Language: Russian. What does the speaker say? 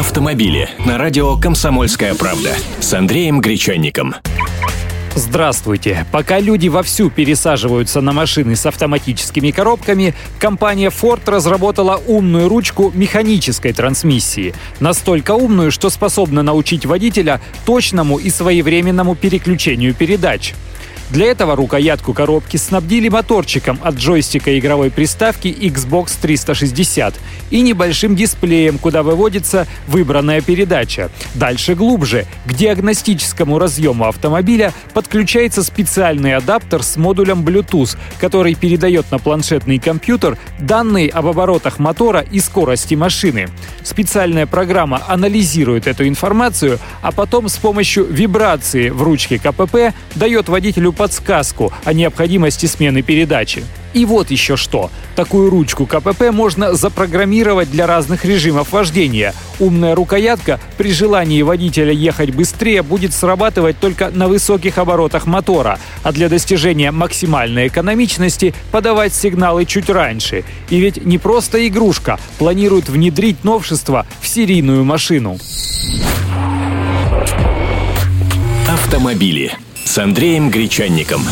Автомобили на радио «Комсомольская правда» с Андреем Гречанником. Здравствуйте! Пока люди вовсю пересаживаются на машины с автоматическими коробками, компания Ford разработала умную ручку механической трансмиссии. Настолько умную, что способна научить водителя точному и своевременному переключению передач. Для этого рукоятку коробки снабдили моторчиком от джойстика игровой приставки Xbox 360 и небольшим дисплеем, куда выводится выбранная передача. Дальше глубже. К диагностическому разъему автомобиля подключается специальный адаптер с модулем Bluetooth, который передает на планшетный компьютер данные об оборотах мотора и скорости машины. Специальная программа анализирует эту информацию, а потом с помощью вибрации в ручке КПП дает водителю подсказку о необходимости смены передачи. И вот еще что. Такую ручку КПП можно запрограммировать для разных режимов вождения. Умная рукоятка при желании водителя ехать быстрее будет срабатывать только на высоких оборотах мотора, а для достижения максимальной экономичности подавать сигналы чуть раньше. И ведь не просто игрушка, планируют внедрить новшество в серийную машину. Автомобили с Андреем Гречанником.